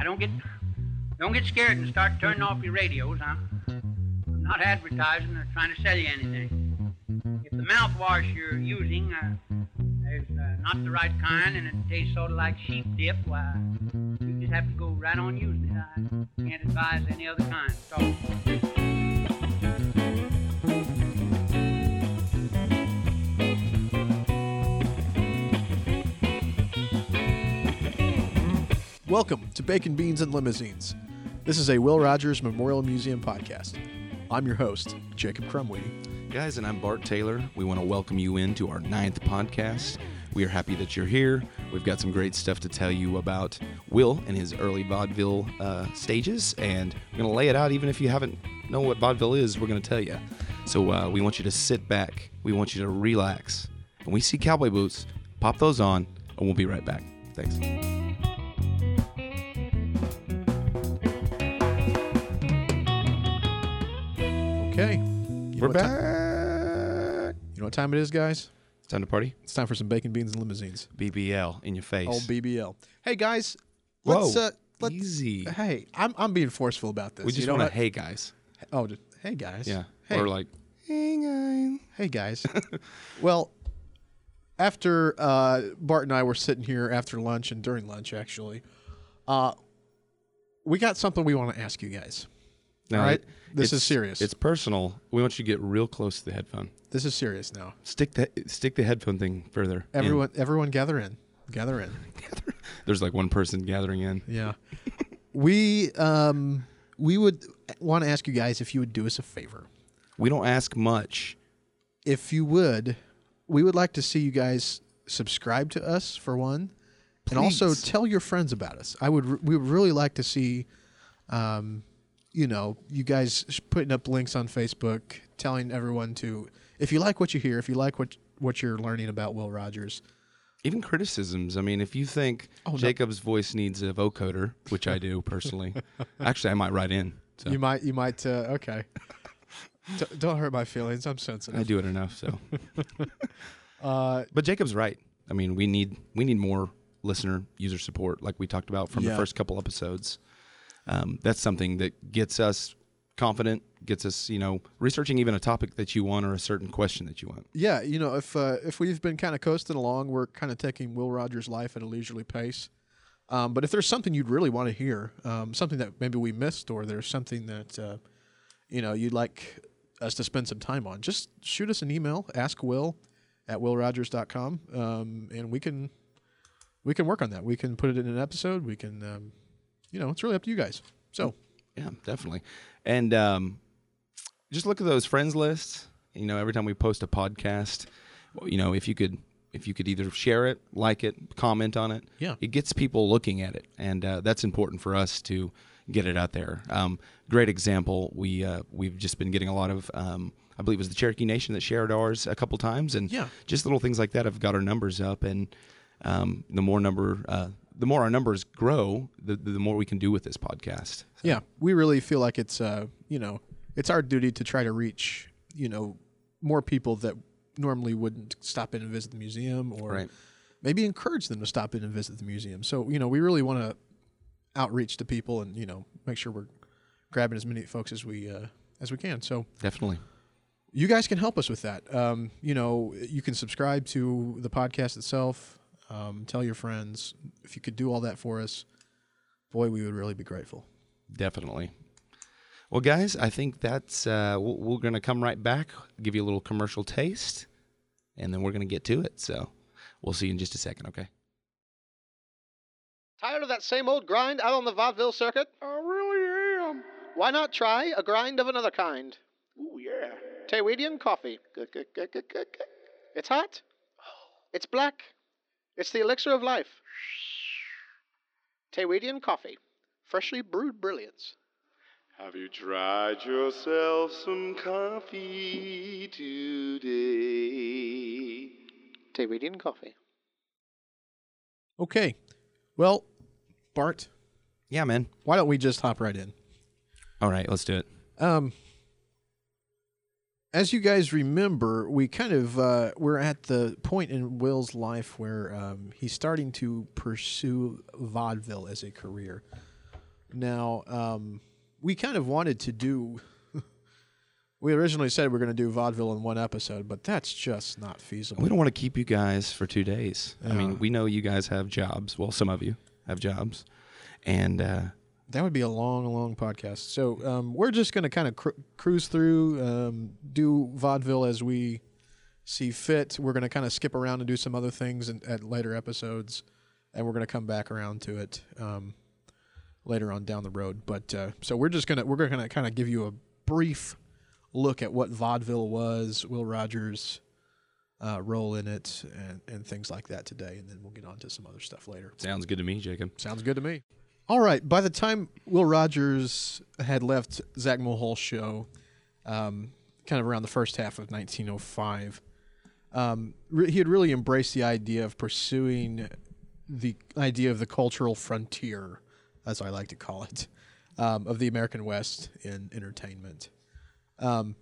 I don't get don't get scared and start turning off your radios. Huh? I'm not advertising or trying to sell you anything. If the mouthwash you're using uh, is uh, not the right kind and it tastes sort of like sheep dip, why you just have to go right on using it. I can't advise any other kind. So. Welcome to Bacon, Beans, and Limousines. This is a Will Rogers Memorial Museum podcast. I'm your host, Jacob Crumweedy. Guys, and I'm Bart Taylor. We want to welcome you into our ninth podcast. We are happy that you're here. We've got some great stuff to tell you about Will and his early vaudeville uh, stages, and we're going to lay it out. Even if you haven't know what vaudeville is, we're going to tell you. So uh, we want you to sit back. We want you to relax. When we see cowboy boots, pop those on, and we'll be right back. Thanks. Okay. You We're back. you know what time it is, guys? It's Time to party. It's time for some Bacon, Beans, and Limousines. BBL in your face. Oh, BBL. Hey, guys. Whoa, Let's, uh, let's, easy. Hey, I'm, I'm being forceful about this. We You just know want to hey guys. Oh, just, hey, guys. Yeah. Hey, Or like hey guys. hey, guys. well, after uh, Bart and I were sitting here after lunch and during lunch, actually, uh, we got something we want to ask you guys. No, All right? it- This is serious. It's personal. We want you to get real close to the headphone. This is serious now. Stick the stick the headphone thing further. in. Everyone, everyone, gather in. Gather in. There's like one person gathering in. Yeah. we um we would want to ask you guys if you would do us a favor. We don't ask much. If you would, we would like to see you guys subscribe to us for one, and also tell your friends about us. I would we would really like to see um you know, you guys putting up links on Facebook telling everyone to if you like what you hear, if you like what what you're learning about Will Rogers, Even criticisms. I mean, if you think Oh, no. Jacob's voice needs a vocoder, which I do personally, actually I might write in. So you might you might uh, okay. D- don't hurt my feelings. I'm sensitive. I do it enough. So, Uh, but Jacob's right. I mean, we need we need more listener user support, like we talked about from Yeah. the first couple episodes. Um, that's something that gets us confident, gets us, you know, researching even a topic that you want or a certain question that you want. Yeah, you know, if uh, if we've been kind of coasting along, we're kind of taking Will Rogers' life at a leisurely pace. Um, but if there's something you'd really want to hear, um, something that maybe we missed, or there's something that uh, you know you'd like us to spend some time on, just shoot us an email. Ask Will at willrogers.com, um, and we can we can work on that. We can put it in an episode. We can, um, you know, it's really up to you guys. So Yeah, definitely. And um, just look at those friends lists. You know, every time we post a podcast, you know, if you could, if you could either share it, like it, comment on it, Yeah. it gets people looking at it, and uh, that's important for us to get it out there. Um, great example. We uh, we've just been getting a lot of. Um, I believe it was the Cherokee Nation that shared ours a couple times, and Yeah. just little things like that have got our numbers up. And um, the more number, uh, the more our numbers grow, the the more we can do with this podcast. Yeah, we really feel like it's uh, you know, it's our duty to try to reach, you know, more people that normally wouldn't stop in and visit the museum or Right. maybe encourage them to stop in and visit the museum. So, you know, we really want to outreach to people and, you know, make sure we're grabbing as many folks as we uh, as we can. So, Definitely. you guys can help us with that. Um, you know, you can subscribe to the podcast itself, um, tell your friends. If you could do all that for us, boy, we would really be grateful. Definitely. Well, guys, I think that's uh, we're, we're going to come right back, give you a little commercial taste, and then we're going to get to it. So we'll see you in just a second, okay? Tired of that same old grind out on the vaudeville circuit? I really am. Why not try a grind of another kind? Ooh, yeah. Taywedian coffee. It's hot. It's black. It's the elixir of life. Taywedian coffee. Freshly brewed brilliance. Have you tried yourself some coffee today? Taywedian coffee. Okay. Well, Bart, Yeah, man. why don't we just hop right in? All right, let's do it. Um, as you guys remember, we kind of uh, we're at the point in Will's life where um, he's starting to pursue vaudeville as a career. Now, um, we kind of wanted to do. we originally said we're going to do vaudeville in one episode, but that's just not feasible. We don't want to keep you guys for two days. I mean, we know you guys have jobs. Well, some of you have jobs, and uh, That would be a long, long podcast. So um, we're just going to kind of cru- cruise through, um, do vaudeville as we see fit. We're going to kind of skip around and do some other things in, at later episodes, and we're going to come back around to it um, later on down the road. But uh, so we're just gonna we're going to kind of give you a brief look at what vaudeville was, Will Rogers' uh, role in it, and, and things like that today, and then we'll get on to some other stuff later. sounds good to me, Jacob. Sounds good to me. All right. By the time Will Rogers had left Zach Mulhall's show, um, kind of around the first half of 1905, um, re- he had really embraced the idea of pursuing the idea of the cultural frontier, as I like to call it, um, of the American West in entertainment. Um,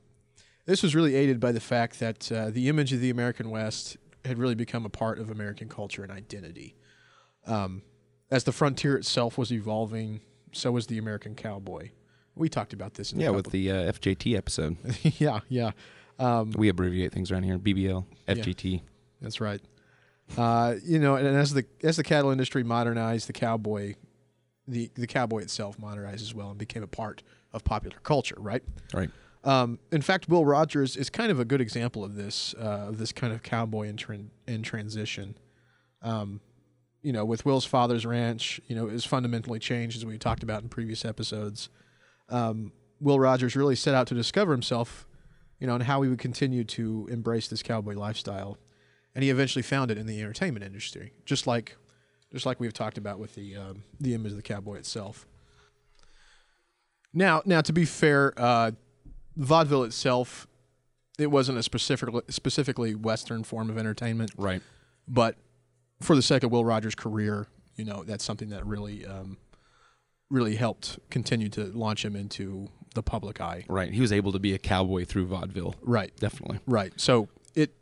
this was really aided by the fact that uh, the image of the American West had really become a part of American culture and identity. Um, as the frontier itself was evolving, so was the American cowboy. We talked about this in a Yeah, with the uh, FJT episode, yeah, yeah. Um, we abbreviate things around here. BBL, FJT. That's right. Uh, you know, and as the as the cattle industry modernized, the cowboy, the the cowboy itself modernized as well and became a part of popular culture. Right. Right. Um, in fact, Will Rogers is kind of a good example of this uh, of this kind of cowboy in, tran- in transition. Um, you know, with Will's father's ranch, you know, is fundamentally changed as we talked about in previous episodes. Um, Will Rogers really set out to discover himself, you know, and how he would continue to embrace this cowboy lifestyle, and he eventually found it in the entertainment industry, just like, just like we've talked about with the um, the image of the cowboy itself. Now, now to be fair, uh, vaudeville itself, it wasn't a specific, specifically Western form of entertainment, Right. but for the sake of Will Rogers' career, you know, that's something that really, um, really helped continue to launch him into the public eye. Right. He was able to be a cowboy through vaudeville. Right, Definitely. right. So it,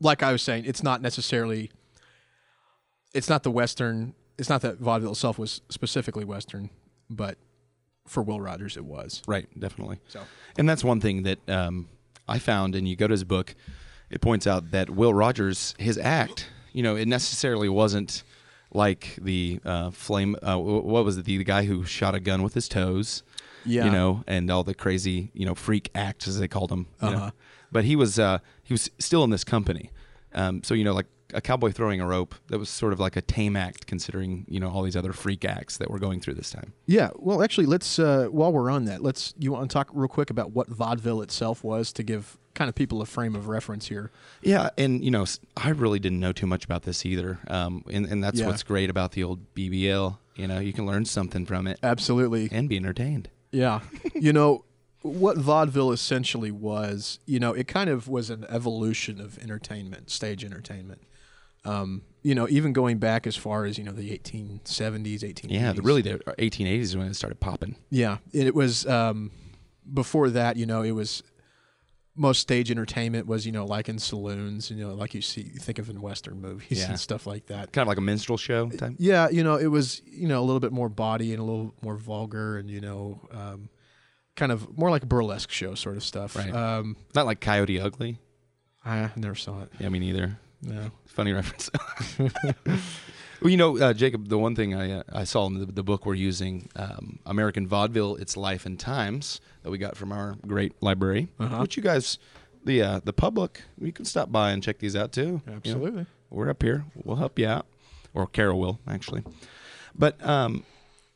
like I was saying, it's not necessarily, it's not the Western. It's not that vaudeville itself was specifically Western, but for Will Rogers, it was. Right. Definitely. So And that's one thing that um, I found, and you go to his book, it points out that Will Rogers, his act, you know, it necessarily wasn't like the uh, flame. Uh, what was it? The, the guy who shot a gun with his toes. Yeah. You know, and all the crazy, you know, freak acts as they called them. Uh-huh. But he was uh, he was still in this company. Um, so you know, like a cowboy throwing a rope, that was sort of like a tame act, considering you know all these other freak acts that were going through this time. Yeah, well, actually, let's uh, while we're on that, let's you want to talk real quick about what vaudeville itself was to give kind of people a frame of reference here. Yeah, and you know, I really didn't know too much about this either. Um, and, and that's Yeah. what's great about the old BBL. You know, you can learn something from it Absolutely, and be entertained. yeah. you know what vaudeville essentially was. You know, it kind of was an evolution of entertainment, stage entertainment. Um, you know, even going back as far as you know the 1870s, 1880s. Yeah, really, the 1880s is when it started popping. Yeah, it was um, before that. You know, it was most stage entertainment was you know like in saloons. You know, like you see, you think of in Western movies Yeah. and stuff like that. Kind of like a minstrel show type. Yeah, you know, it was you know a little bit more body and a little more vulgar and you know, um, kind of more like a burlesque show sort of stuff. Right. Um, Not like Coyote Ugly. I never saw it. Yeah, me neither. No. Funny reference. well, you know, uh, Jacob, the one thing I uh, I saw in the, the book we're using, um, American Vaudeville: Its Life and Times, that we got from our great library, Uh-huh. which you guys, the uh, the public, you can stop by and check these out too. You know, Absolutely. we're up here. We'll help you out, or Carol will actually. But um,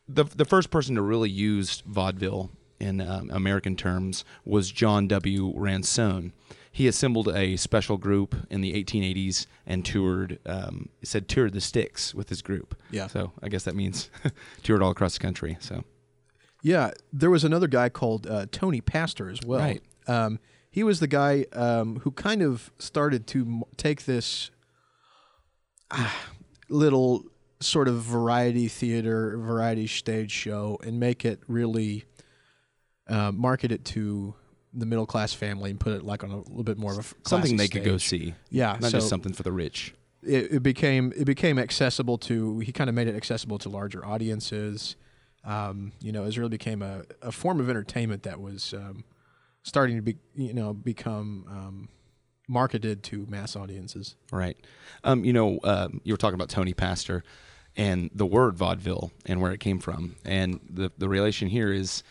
the the first person to really use vaudeville in um, American terms was John W. Ransone. He assembled a special group in the 1880s and toured. Um, said toured the sticks with his group. Yeah. So I guess that means toured all across the country. So Yeah, there was another guy called uh, Tony Pastor as well. Right. Um, he was the guy um, who kind of started to m- take this ah, little sort of variety theater, variety stage show, and make it really uh, market it to the middle class family and put it like on a little bit more of a something they could go see. Yeah, Not so just something for the rich. it, it became it became accessible to. He kind of made it accessible to larger audiences. um, you know, it really became a, a form of entertainment that was um, starting to be, you know, become um, marketed to mass audiences. Right. Um, you know, uh, you were talking about Tony Pastor and the word vaudeville and where it came from. And the, the relation here is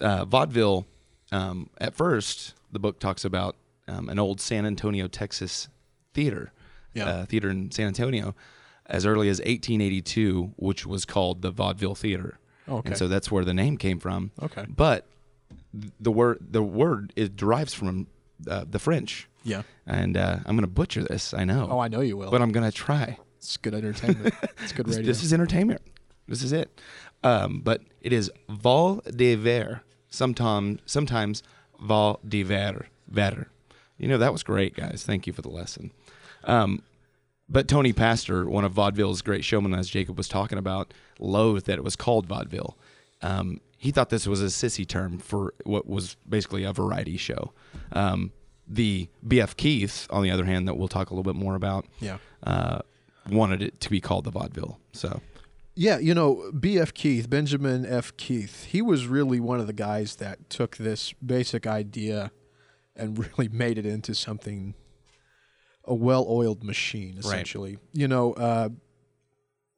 uh, vaudeville, um, at first, the book talks about um, an old San Antonio, Texas theater, Yeah. uh, theater in San Antonio, as early as 1882, which was called the Vaudeville Theater. Okay. And so that's where the name came from. Okay. But the word the word it derives from uh, the French. Yeah. And uh, I'm going to butcher this, I know. Oh, I know you will. But I'm going to try. it's good entertainment. it's good This, radio. this is entertainment. This is it. Um, but it is Val de Ver. Sometimes, sometimes Val de Ver. Ver. You know that was great, guys. Thank you for the lesson. Um, but Tony Pastor, one of vaudeville's great showmen, as Jacob was talking about, loathed that it was called vaudeville. Um, he thought this was a sissy term for what was basically a variety show. Um, the B.F. Keith, on the other hand, that we'll talk a little bit more about, yeah. uh, wanted it to be called the vaudeville. So Yeah, you know, B.F. Keith, Benjamin F. Keith, he was really one of the guys that took this basic idea and really made it into something, a well-oiled machine, essentially. You know, uh,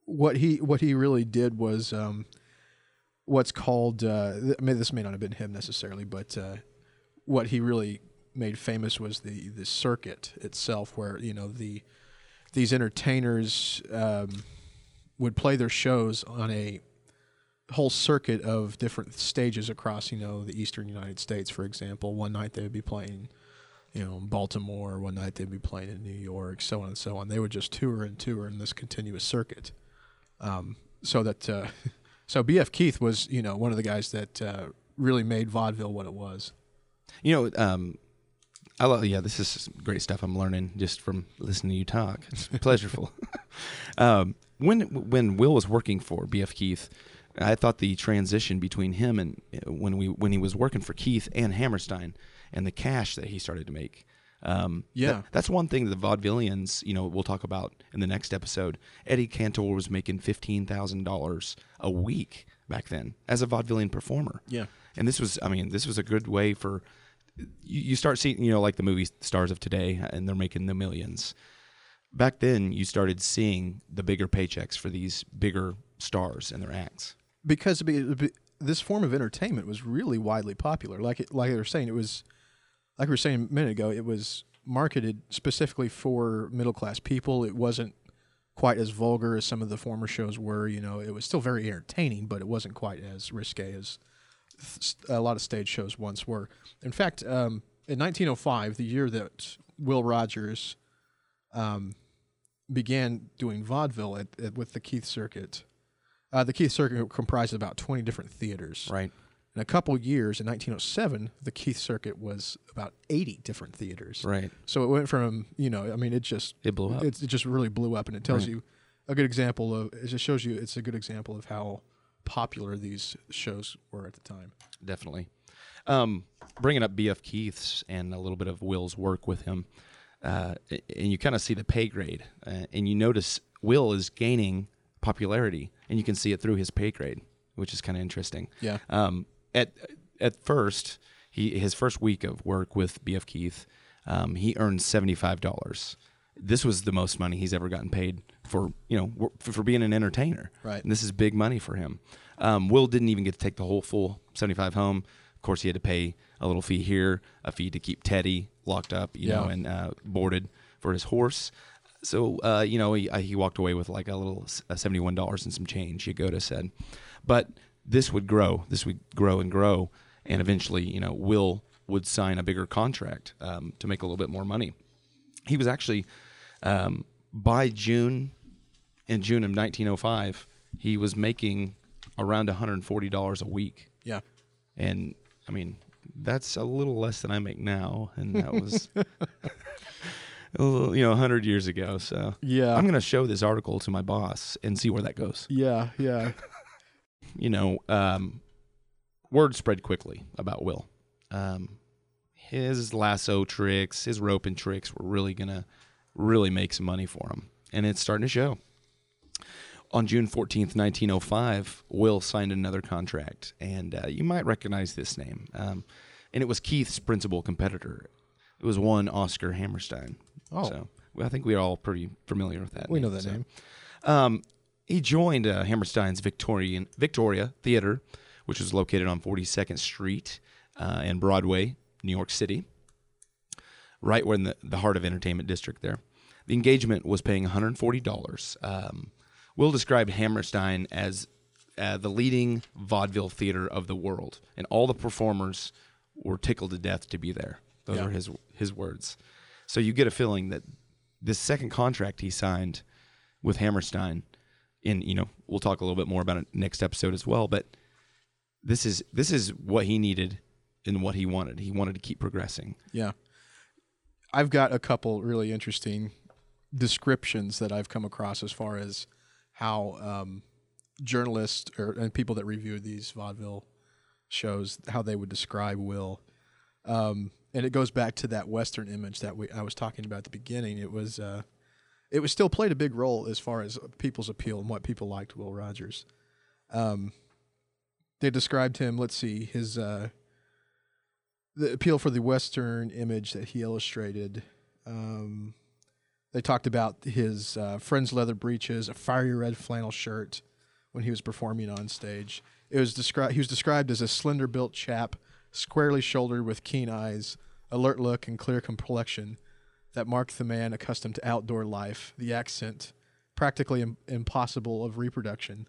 what he what he really did was um, what's called. Uh, I mean, this may not have been him necessarily, but uh, what he really made famous was the the circuit itself, where you know the these entertainers. Um, would play their shows on a whole circuit of different stages across, you know, the eastern United States, for example. One night they would be playing, you know, in Baltimore. One night they'd be playing in New York, so on and so on. They would just tour and tour in this continuous circuit. Um, so that, uh, so B.F. Keith was, you know, one of the guys that uh, really made vaudeville what it was. You know, um, I love. Yeah, this is great stuff. I'm learning just from listening to you talk. It's pleasurable. um, when when Will was working for BF Keith, I thought the transition between him and uh, when we when he was working for Keith and Hammerstein and the cash that he started to make. Um, Yeah. that- that's one thing that the vaudevillians, you know, we'll talk about in the next episode. Eddie Cantor was making fifteen thousand dollars a week back then as a vaudevillian performer. Yeah. And this was, I mean, this was a good way for you, you start seeing, you know, like the movie stars of today, and they're making the millions. Back then, you started seeing the bigger paychecks for these bigger stars and their acts. because be- be- this form of entertainment was really widely popular. Like it, like they were saying, it was like we were saying a minute ago. It was marketed specifically for middle class people. It wasn't quite as vulgar as some of the former shows were. You know, it was still very entertaining, but it wasn't quite as risque as a lot of stage shows once were. In fact, um, in 1905, the year that Will Rogers um, began doing vaudeville at, at, with the Keith Circuit. Uh, the Keith Circuit comprised about 20 different theaters. Right. In a couple years, in 1907, the Keith Circuit was about 80 different theaters. Right. So it went from, you know, I mean, it just It blew up. It, it just really blew up, and it tells Right. you a good example of. It just shows you it's a good example of how popular these shows were at the time. Definitely. Um, bringing up BF Keith's and a little bit of Will's work with him, uh, and you kind of see the pay grade, uh, and you notice Will is gaining popularity, and you can see it through his pay grade, which is kind of interesting. Yeah. Um, at at first, he his first week of work with BF Keith, um, he earned seventy five dollars. This was the most money he's ever gotten paid for you know for, for being an entertainer. Right. And this is big money for him. Um, Will didn't even get to take the whole full seventy five home. Of course, he had to pay a little fee here, a fee to keep Teddy locked up, you know, and uh, boarded for his horse. So uh, you know he, uh, he walked away with like a little uh, seventy one dollars and some change. Yagoda said, but this would grow. This would grow and grow, and eventually, you know, Will would sign a bigger contract um, to make a little bit more money. He was actually um, by June, in June of 1905, he was making around 140 dollars a week, Yeah. and I mean that's a little less than I make now, and that was. a little, You know, 100 years ago. So, Yeah. I'm going to show this article to my boss and see where that goes Yeah. Yeah. you know, um, word spread quickly about Will. Um, his lasso tricks, his roping tricks were really gonna really make some money for him, and it's starting to show. On June 14th, 1905, Will signed another contract, and uh, you might recognize this name. Um, and it was Keith's principal competitor. It was one Oscar Hammerstein. Oh. So well, I think we're all pretty familiar with that We name, know that so. name. Um, he joined uh, Hammerstein's Victorian Victoria Theater, which was located on 42nd Street uh, and Broadway, New York City, right where in the, the heart of entertainment district there. The engagement was paying $140. Um, Will described Hammerstein as uh, the leading vaudeville theater of the world, and all the performers were tickled to death to be there. Those Yeah. are his his words. So you get a feeling that this second contract he signed with Hammerstein, in you know we'll talk a little bit more about it next episode as well. But this is this is what he needed and what he wanted. He wanted to keep progressing. Yeah. I've got a couple really interesting descriptions that I've come across as far as how um, journalists or and people that review these vaudeville shows how they would describe Will. Um, and it goes back to that Western image that we I was talking about at the beginning. It was uh, it was still played a big role as far as people's appeal and what people liked Will Rogers. Um, they described him. Let's see his. Uh, the appeal for the Western image that he illustrated. Um, they talked about his uh, friend's leather breeches, a fiery red flannel shirt when he was performing on stage. It was described. He was described as a slender-built chap, squarely shouldered, with keen eyes, alert look, and clear complexion that marked the man accustomed to outdoor life. The accent, practically Im- impossible of reproduction,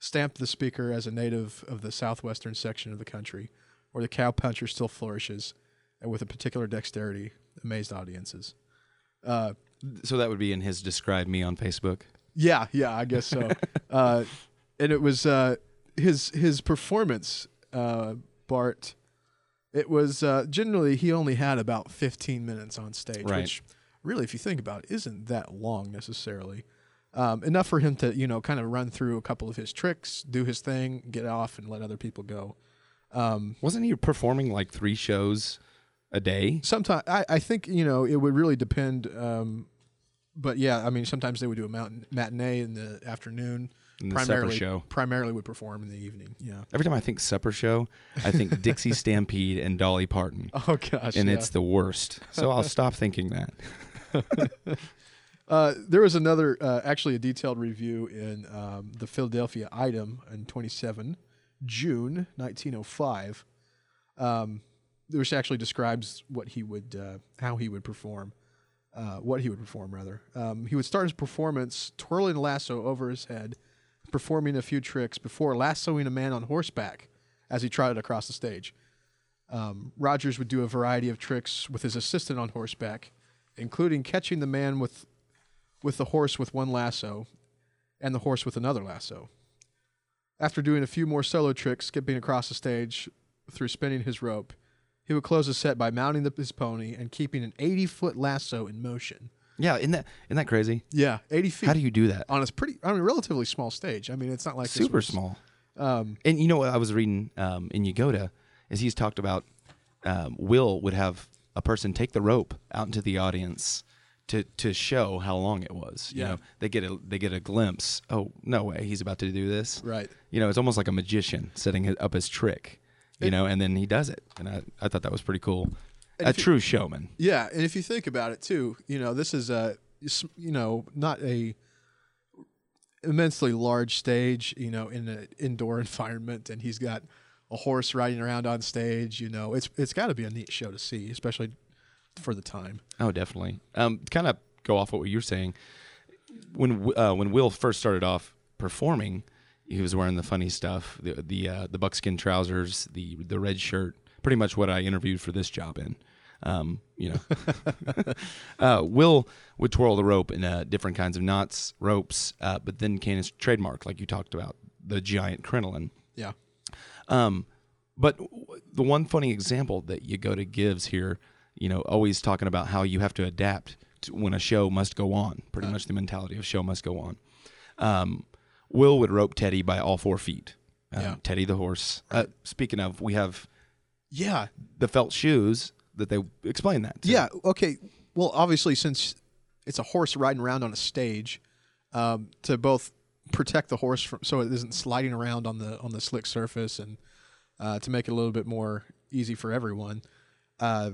stamped the speaker as a native of the southwestern section of the country, where the cowpuncher still flourishes, and with a particular dexterity amazed audiences. Uh, So that would be in his describe me on Facebook. yeah, yeah, I guess so. uh, and it was uh, his his performance, uh, Bart. It was uh, generally he only had about 15 minutes on stage, Right. which really, if you think about it, isn't that long necessarily. Um, enough for him to you know kind of run through a couple of his tricks, do his thing, get off, and let other people go. Um, Wasn't he performing like three shows a day? sometimes I, I think you know it would really depend um but yeah i mean sometimes they would do a mountain matinee in the afternoon And the supper primarily show. primarily would perform in the evening yeah Every time I think supper show, I think Dixie Stampede and Dolly Parton, oh gosh and yeah. it's the worst. So I'll stop thinking that. uh, there was another uh, actually a detailed review in um, the philadelphia item in 27 june 1905 um, which actually describes what he would uh, how he would perform uh, what he would perform rather. Um, he would start his performance twirling a lasso over his head, performing a few tricks before lassoing a man on horseback as he trotted across the stage. Um, Rogers would do a variety of tricks with his assistant on horseback, including catching the man with with the horse with one lasso and the horse with another lasso. After doing a few more solo tricks, skipping across the stage through spinning his rope, he would close the set by mounting the, his pony and keeping an 80 foot lasso in motion. Yeah, isn't that isn't that crazy? Yeah, 80 feet. How do you do that? on a pretty, I mean, relatively small stage. I mean, it's not like this Super was- small. Um, And you know what I was reading um, in Yagoda is he's talked about um, Will would have a person take the rope out into the audience to to show how long it was. You Yeah. know, they get a they get a glimpse. Oh no way, he's about to do this. right. You know, it's almost like a magician setting it up his trick. You know, and then he does it, and I, I thought that was pretty cool. A if you- true showman. Yeah, and if you think about it too, you know, this is a you know not a immensely large stage, you know, in an indoor environment, and he's got a horse riding around on stage. You know, it's it's got to be a neat show to see, especially for the time. Oh, definitely. Um, kind of go off what you were saying. When uh, when Will first started off performing, he was wearing the funny stuff, the the uh, the buckskin trousers, the the red shirt. Pretty much what I interviewed for this job in. Um, you know, uh, Will would twirl the rope in uh, different kinds of knots, ropes, uh, but then his trademark, like you talked about, the giant crinoline. Yeah. Um, but w- the one funny example that Yagoda gives here, you know, always talking about how you have to adapt to when a show must go on. Pretty much the mentality of show must go on. Um, Will would rope Teddy by all four feet. Um, Yeah. Teddy the horse. Uh, speaking of, we have Yeah. the felt shoes that they explain that. to. Yeah. Okay. Well, obviously, since it's a horse riding around on a stage, um, to both protect the horse from so it isn't sliding around on the on the slick surface and uh, to make it a little bit more easy for everyone. Uh,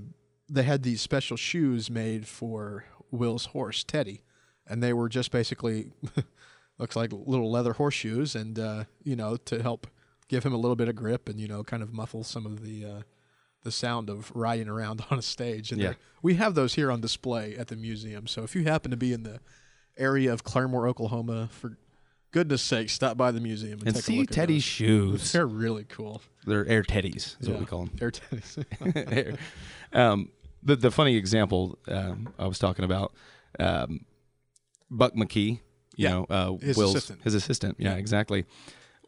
they had these special shoes made for Will's horse Teddy, and they were just basically looks like little leather horseshoes, and uh, you know to help give him a little bit of grip and you know kind of muffle some of the uh, the sound of riding around on a stage. And Yeah. we have those here on display at the museum. So if you happen to be in the area of Claremore, Oklahoma, for goodness sake, stop by the museum and, And take a see Teddy's shoes. They're really cool. They're air teddies, is what we call them. Air Teddies. Um, the the funny example um, I was talking about, um, Buck McKee, you Yeah. know, uh, His Will's assistant. his assistant. Yeah, exactly.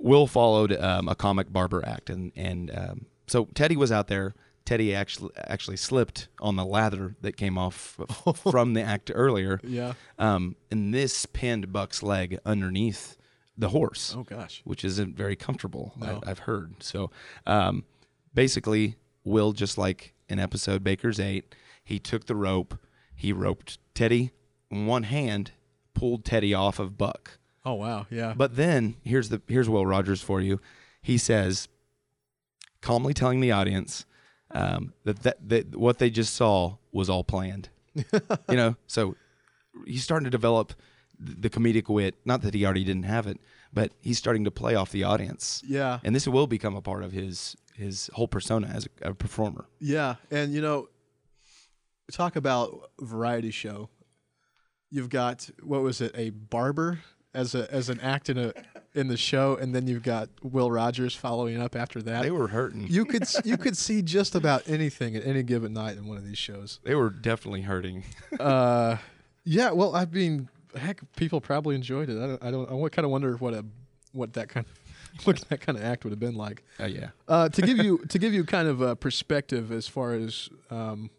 Will followed um, a comic barber act, and and um, so Teddy was out there. Teddy actually actually slipped on the lather that came off from the act earlier, yeah. um, and this pinned Buck's leg underneath the horse Oh gosh. which isn't very comfortable. No. I, I've heard. So, um, basically, Will just like in episode Baker's eight, he took the rope, he roped Teddy in one hand, pulled Teddy off of Buck. Oh wow. Yeah. But then here's the here's Will Rogers for you. He says, calmly telling the audience um, that, that that what they just saw was all planned. you know, so he's starting to develop the comedic wit. Not that he already didn't have it, but he's starting to play off the audience, yeah. and this will become a part of his his whole persona as a, a performer. Yeah, and you know, talk about variety show. You've got what was it, a barber as a as an act in a in the show, and then you've got Will Rogers following up after that. They were hurting. you could you could see just about anything at any given night in one of these shows. They were definitely hurting. Uh, yeah, well, I mean, heck, people probably enjoyed it. I don't, I don't, I kind of wonder what a what that kind of what that kind of act would have been like. Oh yeah. Uh, to give you to give you kind of a perspective as far as um,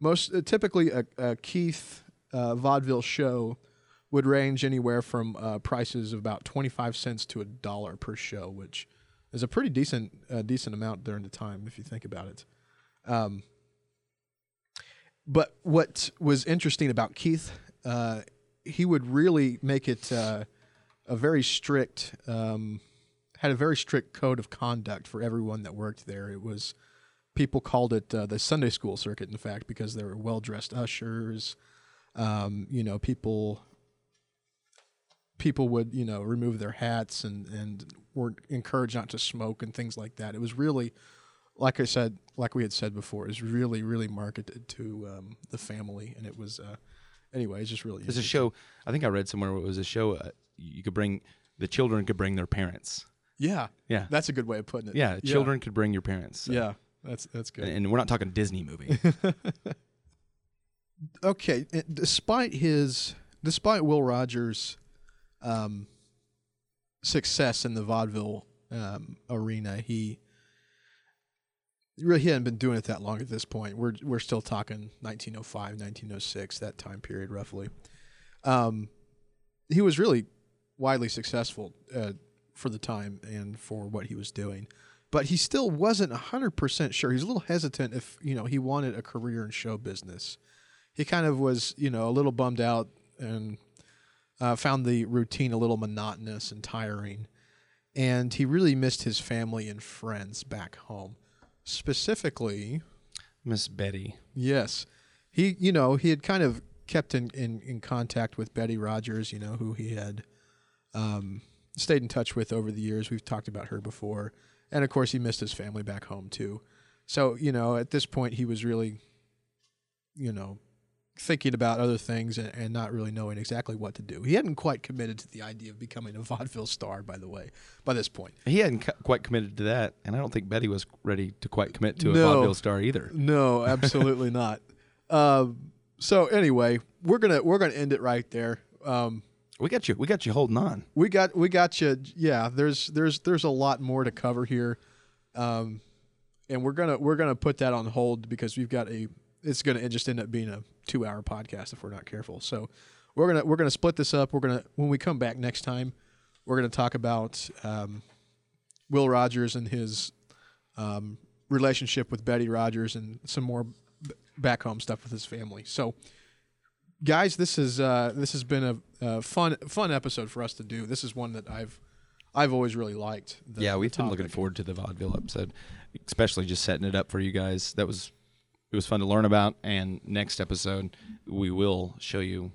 most uh, typically a, a Keith uh, vaudeville show would range anywhere from uh, prices of about twenty five cents to a dollar per show, which is a pretty decent uh, decent amount during the time if you think about it. Um, but what was interesting about Keith, uh, he would really make it uh, a very strict. Um, had a very strict code of conduct for everyone that worked there. It was people called it uh, the Sunday school circuit, in fact, because there were well dressed ushers. Um, you know, people people would you know remove their hats and and were encouraged not to smoke and things like that. It was really, like I said, like we had said before, it was really really marketed to um, the family, and it was. Uh, anyway, it's just really There's a show. I think I read somewhere it was a show. Uh, you could bring the children could bring their parents. Yeah, Yeah. that's a good way of putting it. Yeah, children could bring your parents. So- Yeah, that's that's good. And, and we're not talking Disney movie. okay, uh, despite his despite Will Rogers' um, success in the vaudeville um, arena, he really he hadn't been doing it that long at this point. We're we're still talking 1905, 1906, that time period roughly. Um, he was really widely successful uh, for the time and for what he was doing. But he still wasn't 100% sure. He's a little hesitant if, you know, he wanted a career in show business he kind of was, you know, a little bummed out and uh, found the routine a little monotonous and tiring. And he really missed his family and friends back home. Specifically, Miss Betty. yes, he, you know, he had kind of kept in, in, in contact with Betty Rogers, you know, who he had um, stayed in touch with over the years. We've talked about her before. And of course, he missed his family back home too. So, you know, at this point, he was really, you know, thinking about other things and, and not really knowing exactly what to do. He hadn't quite committed to the idea of becoming a vaudeville star, by the way, by this point. He hadn't quite committed to that, and I don't think Betty was ready to quite commit to a vaudeville star either. No, absolutely not. Um, so anyway, we're gonna we're gonna end it right there. Um, We got you. We got you holding on. we got we got you. Yeah, there's there's there's a lot more to cover here, um, and we're gonna we're gonna put that on hold because we've got a it's gonna just end up being a two hour podcast if we're not careful. So we're gonna we're gonna split this up. We're gonna when we come back next time, we're gonna talk about um, Will Rogers and his um, relationship with Betty Rogers and some more b- back home stuff with his family. So guys, this is uh, this has been a, a fun fun episode for us to do. This is one that I've I've always really liked. the- yeah, we've been looking forward to the vaudeville episode, especially just setting it up for you guys. That was it was fun to learn about. And next episode, we will show you.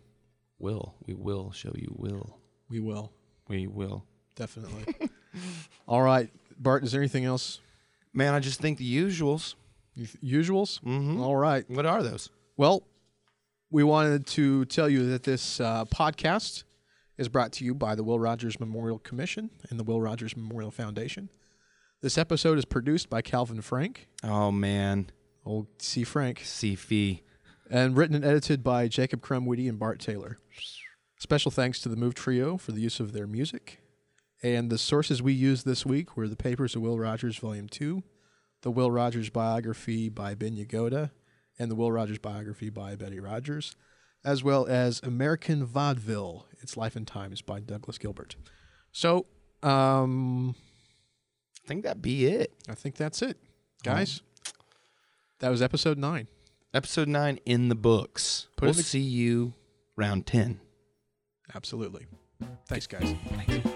Will we will show you? Will We will we will? definitely. All right, Bart. Is there anything else? Man, I just think the usuals. Usuals. Mm-hmm. All right. What are those? Well, we wanted to tell you that this uh, podcast is brought to you by the Will Rogers Memorial Commission and the Will Rogers Memorial Foundation. This episode is produced by Calvin Frank, Oh man, old C. Frank, C. Fee. and written and edited by Jacob Crumwitty and Bart Taylor. Special thanks to the Move Trio for the use of their music. And the sources we used this week were the Papers of Will Rogers, Volume 2, the Will Rogers biography by Ben Yagoda, and the Will Rogers biography by Betty Rogers, as well as American Vaudeville, Its Life and Times by Douglas Gilbert. So, um, I think that be it. I think that's it. Guys, that was episode 9. Episode nine in the books. Put we'll the- see you round ten. Absolutely. Thanks, guys. Thanks.